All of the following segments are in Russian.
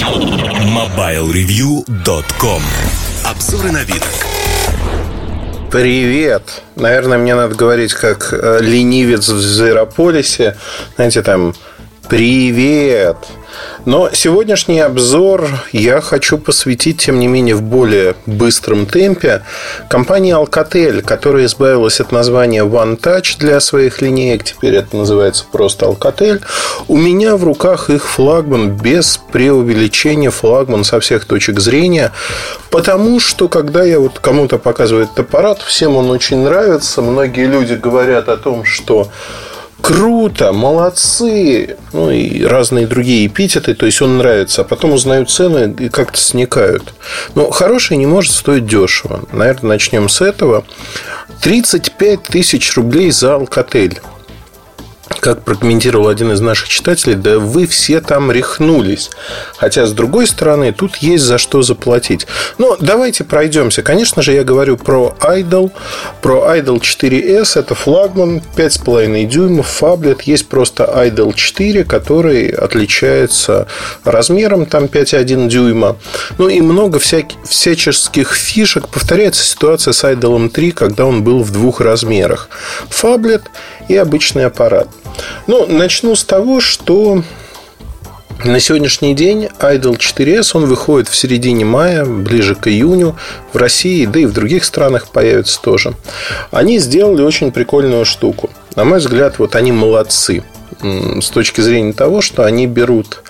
MobileReview.com Обзоры на вид. Привет. Наверное, мне надо говорить как э, ленивец в Зерополисе. Знаете, там Привет! Но сегодняшний обзор я хочу посвятить, тем не менее, в более быстром темпе компании Alcatel, которая избавилась от названия One Touch для своих линеек. Теперь это называется просто Alcatel. У меня в руках их флагман без преувеличения, флагман со всех точек зрения. Потому что, когда я вот кому-то показываю этот аппарат, всем он очень нравится. Многие люди говорят о том, что круто, молодцы, ну и разные другие эпитеты, то есть он нравится, а потом узнают цены и как-то сникают. Но хороший не может стоить дешево. Наверное, начнем с этого. 35 тысяч рублей за алкотель как прокомментировал один из наших читателей, да вы все там рехнулись. Хотя, с другой стороны, тут есть за что заплатить. Но давайте пройдемся. Конечно же, я говорю про Idol. Про Idol 4S. Это флагман 5,5 дюймов, фаблет. Есть просто Idol 4, который отличается размером, там 5,1 дюйма. Ну и много всяких, всяческих фишек. Повторяется ситуация с Idol 3, когда он был в двух размерах. Фаблет и обычный аппарат. Ну, начну с того, что на сегодняшний день Idol 4S, он выходит в середине мая, ближе к июню. В России, да и в других странах появится тоже. Они сделали очень прикольную штуку. На мой взгляд, вот они молодцы с точки зрения того, что они берут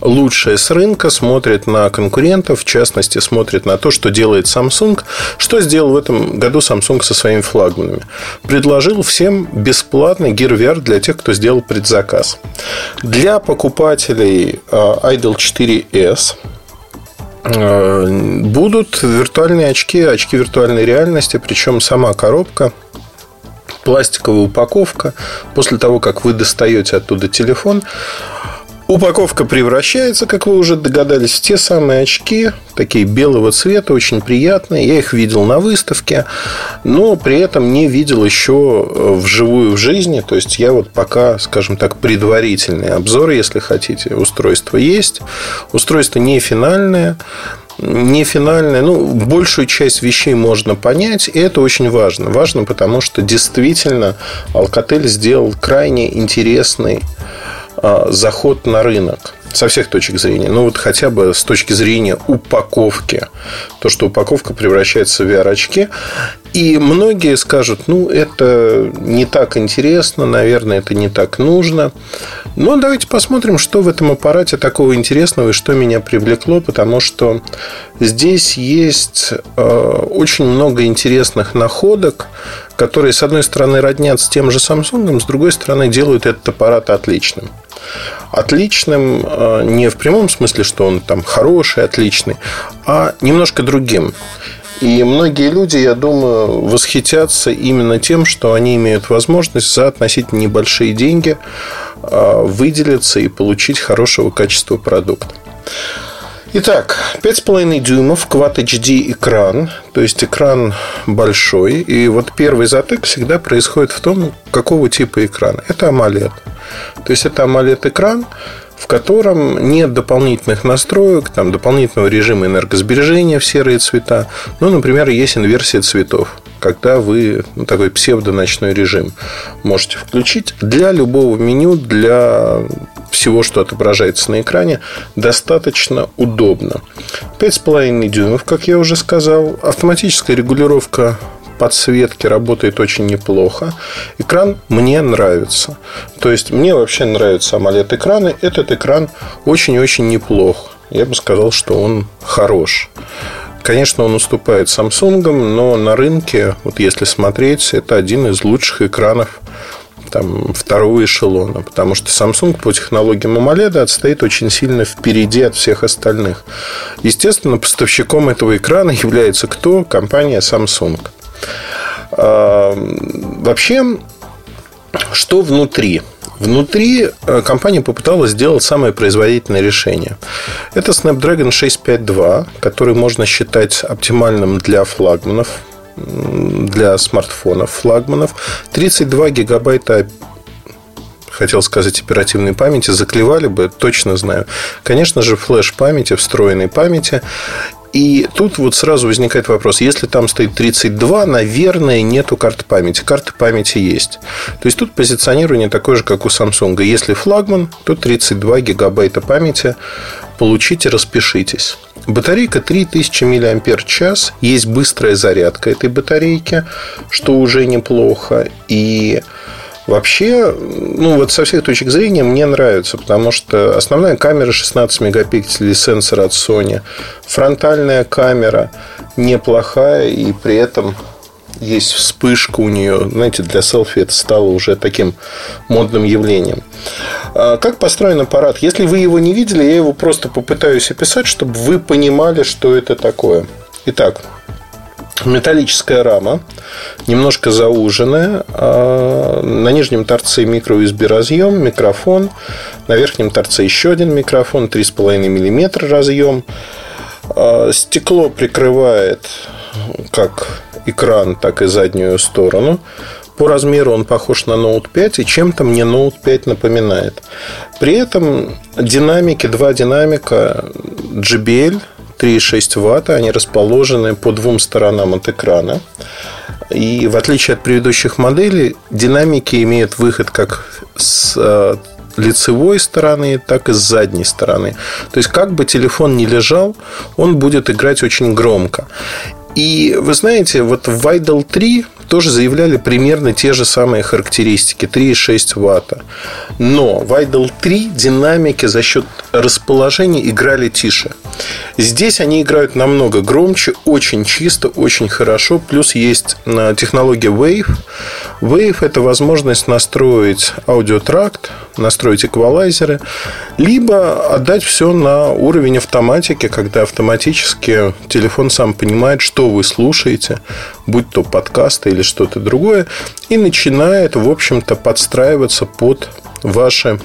лучшее с рынка, смотрят на конкурентов, в частности, смотрят на то, что делает Samsung. Что сделал в этом году Samsung со своими флагманами? Предложил всем бесплатный Gear VR для тех, кто сделал предзаказ. Для покупателей а, Idol 4S а, будут виртуальные очки, очки виртуальной реальности, причем сама коробка пластиковая упаковка. После того, как вы достаете оттуда телефон, Упаковка превращается, как вы уже догадались, в те самые очки, такие белого цвета, очень приятные. Я их видел на выставке, но при этом не видел еще э, вживую в жизни. То есть я вот пока, скажем так, предварительный обзор, если хотите. Устройство есть. Устройство не финальное не финальное, ну, большую часть вещей можно понять, и это очень важно. Важно, потому что действительно Alcatel сделал крайне интересный заход на рынок со всех точек зрения. Ну, вот хотя бы с точки зрения упаковки. То, что упаковка превращается в VR-очки. И многие скажут, ну, это не так интересно, наверное, это не так нужно. Но давайте посмотрим, что в этом аппарате такого интересного и что меня привлекло, потому что здесь есть э, очень много интересных находок, которые, с одной стороны, роднят с тем же Samsung, с другой стороны, делают этот аппарат отличным. Отличным э, не в прямом смысле, что он там хороший, отличный, а немножко другим. И многие люди, я думаю, восхитятся именно тем, что они имеют возможность за относительно небольшие деньги э, выделиться и получить хорошего качества продукт. Итак, 5,5 дюймов Quad HD экран, то есть экран большой. И вот первый затык всегда происходит в том, какого типа экрана. Это AMOLED. То есть это AMOLED-экран, в котором нет дополнительных настроек, там, дополнительного режима энергосбережения в серые цвета. Ну, например, есть инверсия цветов, когда вы ну, такой псевдоночной режим можете включить для любого меню, для всего, что отображается на экране, достаточно удобно. 5,5 дюймов, как я уже сказал. Автоматическая регулировка подсветки работает очень неплохо. Экран мне нравится. То есть, мне вообще нравятся AMOLED экраны. Этот экран очень-очень неплох. Я бы сказал, что он хорош. Конечно, он уступает Samsung, но на рынке, вот если смотреть, это один из лучших экранов там, второго эшелона, потому что Samsung по технологиям AMOLED отстоит очень сильно впереди от всех остальных. Естественно, поставщиком этого экрана является кто? Компания Samsung. А, вообще, что внутри? Внутри э, компания попыталась сделать самое производительное решение. Это Snapdragon 652, который можно считать оптимальным для флагманов, для смартфонов флагманов. 32 гигабайта хотел сказать оперативной памяти, заклевали бы, точно знаю. Конечно же, флеш памяти, встроенной памяти. И тут вот сразу возникает вопрос, если там стоит 32, наверное, нету карты памяти. Карты памяти есть. То есть тут позиционирование такое же, как у Samsung. Если флагман, то 32 гигабайта памяти. Получите, распишитесь. Батарейка 3000 мАч. Есть быстрая зарядка этой батарейки, что уже неплохо. И Вообще, ну вот со всех точек зрения мне нравится, потому что основная камера 16 мегапикселей сенсор от Sony, фронтальная камера неплохая и при этом есть вспышка у нее. Знаете, для селфи это стало уже таким модным явлением. А как построен аппарат? Если вы его не видели, я его просто попытаюсь описать, чтобы вы понимали, что это такое. Итак, металлическая рама, немножко зауженная. А, на нижнем торце микро USB разъем, микрофон. На верхнем торце еще один микрофон, 3,5 мм разъем. А, стекло прикрывает как экран, так и заднюю сторону. По размеру он похож на Note 5 и чем-то мне Note 5 напоминает. При этом динамики, два динамика JBL 3,6 ватта. Они расположены по двум сторонам от экрана. И в отличие от предыдущих моделей, динамики имеют выход как с э, лицевой стороны, так и с задней стороны. То есть, как бы телефон ни лежал, он будет играть очень громко. И вы знаете, вот в Vidal 3 тоже заявляли примерно те же самые характеристики 3,6 ватта. Но в Idol 3 динамики за счет расположения играли тише. Здесь они играют намного громче, очень чисто, очень хорошо. Плюс есть технология Wave. Wave – это возможность настроить аудиотракт, настроить эквалайзеры, либо отдать все на уровень автоматики, когда автоматически телефон сам понимает, что вы слушаете, будь то подкасты или что-то другое, и начинает, в общем-то, подстраиваться под ваши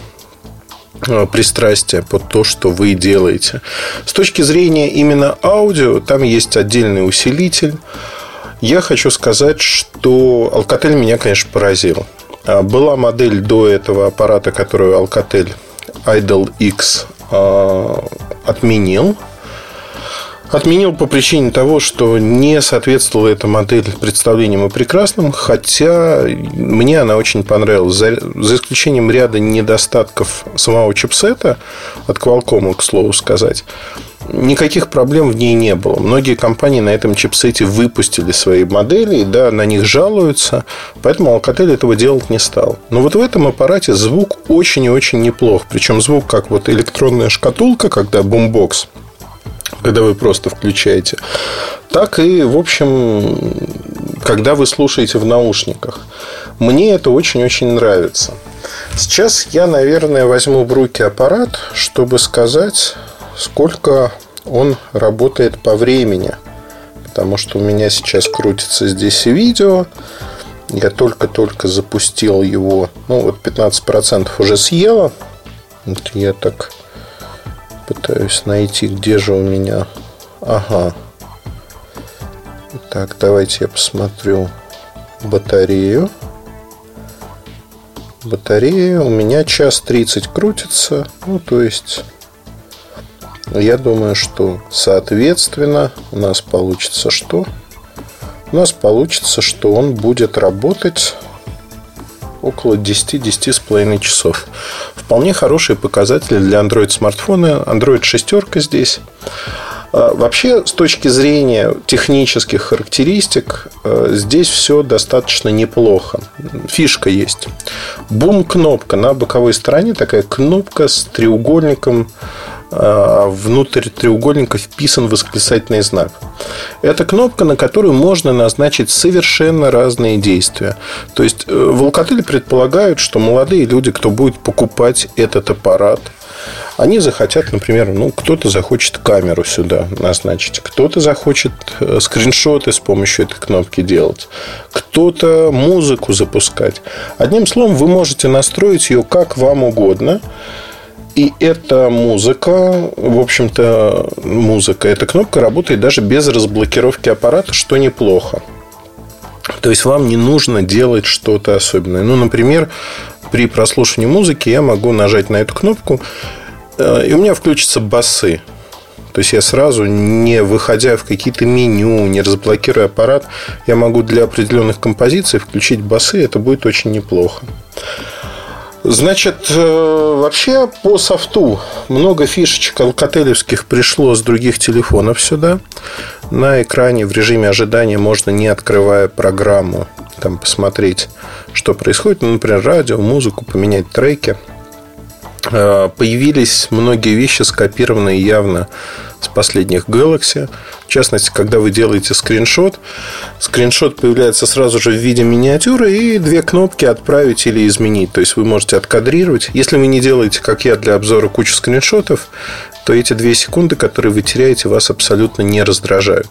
э, пристрастие под то, что вы делаете. С точки зрения именно аудио, там есть отдельный усилитель. Я хочу сказать, что Alcatel меня, конечно, поразил. А, была модель до этого аппарата, которую Alcatel Idol X а, отменил Отменил по причине того, что не соответствовала эта модель представлениям и прекрасным, хотя мне она очень понравилась. За, за исключением ряда недостатков самого чипсета от Qualcomm, к слову сказать, никаких проблем в ней не было. Многие компании на этом чипсете выпустили свои модели, и да, на них жалуются, поэтому Alcatel этого делать не стал. Но вот в этом аппарате звук очень и очень неплох. Причем звук как вот электронная шкатулка, когда бумбокс – когда вы просто включаете, так и, в общем, когда вы слушаете в наушниках. Мне это очень-очень нравится. Сейчас я, наверное, возьму в руки аппарат, чтобы сказать, сколько он работает по времени. Потому что у меня сейчас крутится здесь видео. Я только-только запустил его. Ну, вот 15% уже съела. Вот я так пытаюсь найти, где же у меня... Ага. Так, давайте я посмотрю батарею. Батарея у меня час 30 крутится. Ну, то есть, я думаю, что соответственно у нас получится что? У нас получится, что он будет работать около 10-10,5 часов. Вполне хорошие показатели для Android смартфона. Android шестерка здесь. А, вообще, с точки зрения технических характеристик, а, здесь все достаточно неплохо. Фишка есть. Бум-кнопка на боковой стороне, такая кнопка с треугольником внутрь треугольника вписан восклицательный знак. Это кнопка, на которую можно назначить совершенно разные действия. То есть э, в Alcatel предполагают, что молодые люди, кто будет покупать этот аппарат, они захотят, например, ну, кто-то захочет камеру сюда назначить, кто-то захочет э, скриншоты с помощью этой кнопки делать, кто-то музыку запускать. Одним словом, вы можете настроить ее как вам угодно – и эта музыка, в общем-то, музыка, эта кнопка работает даже без разблокировки аппарата, что неплохо. То есть вам не нужно делать что-то особенное. Ну, например, при прослушивании музыки я могу нажать на эту кнопку, э, и у меня включатся басы. То есть я сразу, не выходя в какие-то меню, не разблокируя аппарат, я могу для определенных композиций включить басы, это будет очень неплохо. Значит, э, вообще по софту много фишечек алкотелевских пришло с других телефонов сюда. На экране в режиме ожидания можно, не открывая программу, там посмотреть, что происходит. Ну, например, радио, музыку, поменять треки. Э, появились многие вещи, скопированные явно с последних Galaxy. В частности, когда вы делаете скриншот, скриншот появляется сразу же в виде миниатюры и две кнопки «Отправить» или «Изменить». То есть, вы можете откадрировать. Если вы не делаете, как я, для обзора кучу скриншотов, то эти две секунды, которые вы теряете, вас абсолютно не раздражают.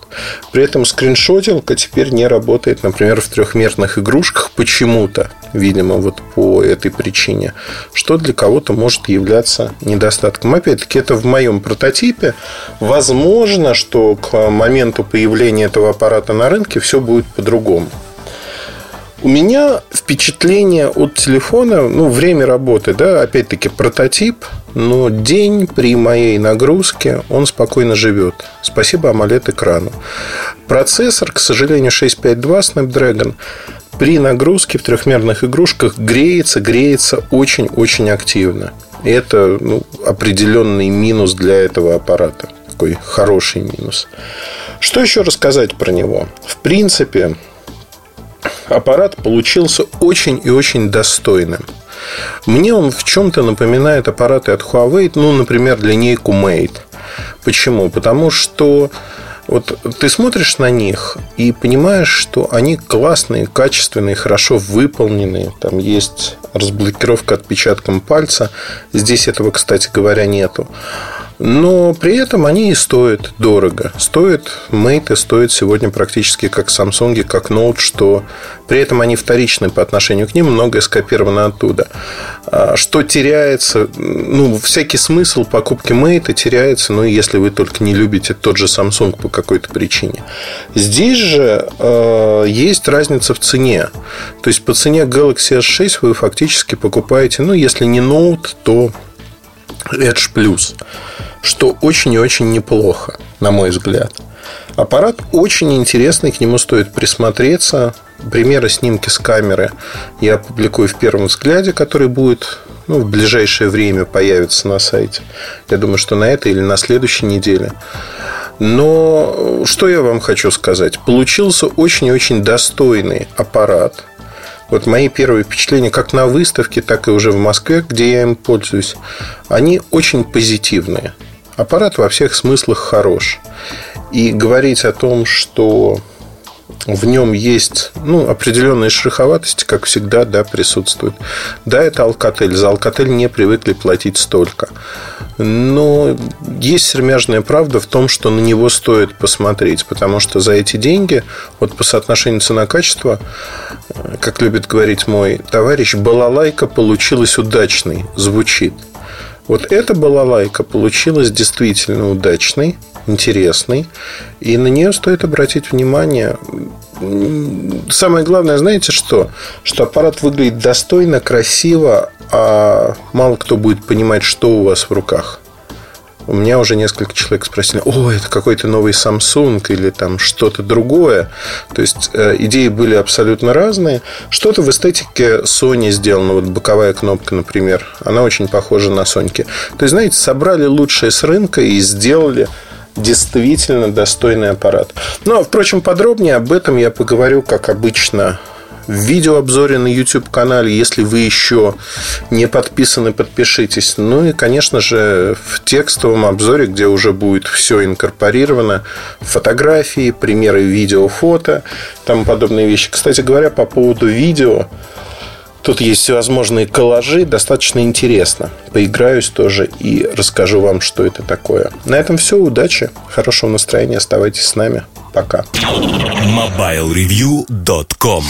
При этом скриншотилка теперь не работает, например, в трехмерных игрушках почему-то, видимо, вот по этой причине, что для кого-то может являться недостатком. Опять-таки, это в моем прототипе. Возможно, что к моменту появления этого аппарата на рынке все будет по-другому. У меня впечатление от телефона, ну, время работы, да, опять-таки прототип, но день при моей нагрузке он спокойно живет. Спасибо AMOLED экрану. Процессор, к сожалению, 652 Snapdragon при нагрузке в трехмерных игрушках греется, греется очень-очень активно. И это ну, определенный минус для этого аппарата. Такой хороший минус. Что еще рассказать про него? В принципе, аппарат получился очень и очень достойным. Мне он в чем-то напоминает аппараты от Huawei, ну, например, линейку Mate. Почему? Потому что вот ты смотришь на них и понимаешь, что они классные, качественные, хорошо выполненные. Там есть разблокировка отпечатком пальца. Здесь этого, кстати говоря, нету. Но при этом они и стоят дорого. Стоят Mate, стоят сегодня практически как Samsung, как Note, что при этом они вторичны по отношению к ним, многое скопировано оттуда. А что теряется, ну, всякий смысл покупки Mate теряется, ну, если вы только не любите тот же Samsung по какой-то причине. Здесь же э, есть разница в цене. То есть по цене Galaxy S6 вы фактически покупаете, ну, если не Note, то Edge Plus что очень и очень неплохо, на мой взгляд. Аппарат очень интересный, к нему стоит присмотреться. Примеры снимки с камеры я опубликую в первом взгляде, который будет ну, в ближайшее время появится на сайте. Я думаю, что на этой или на следующей неделе. Но что я вам хочу сказать? Получился очень и очень достойный аппарат. Вот мои первые впечатления как на выставке, так и уже в Москве, где я им пользуюсь, они очень позитивные. Аппарат во всех смыслах хорош. И говорить о том, что в нем есть ну, определенные шероховатости, как всегда, да, присутствуют. Да, это Alcatel. За Alcatel не привыкли платить столько. Но есть сермяжная правда в том, что на него стоит посмотреть, потому что за эти деньги, вот по соотношению цена-качество, как любит говорить мой товарищ, балалайка получилась удачной, звучит. Вот эта балалайка получилась действительно удачной, интересной, и на нее стоит обратить внимание. Самое главное, знаете что? Что аппарат выглядит достойно, красиво, а мало кто будет понимать, что у вас в руках. У меня уже несколько человек спросили, о, это какой-то новый Samsung или там что-то другое. То есть э, идеи были абсолютно разные. Что-то в эстетике Sony сделано. Вот боковая кнопка, например, она очень похожа на Соньки. То есть, знаете, собрали лучшее с рынка и сделали действительно достойный аппарат. Но, ну, а, впрочем, подробнее об этом я поговорю, как обычно, в видеообзоре на YouTube-канале. Если вы еще не подписаны, подпишитесь. Ну и, конечно же, в текстовом обзоре, где уже будет все инкорпорировано. Фотографии, примеры видео, фото, тому подобные вещи. Кстати говоря, по поводу видео, Тут есть всевозможные коллажи, достаточно интересно. Поиграюсь тоже и расскажу вам, что это такое. На этом все. Удачи, хорошего настроения. Оставайтесь с нами. Пока. MobileReview.com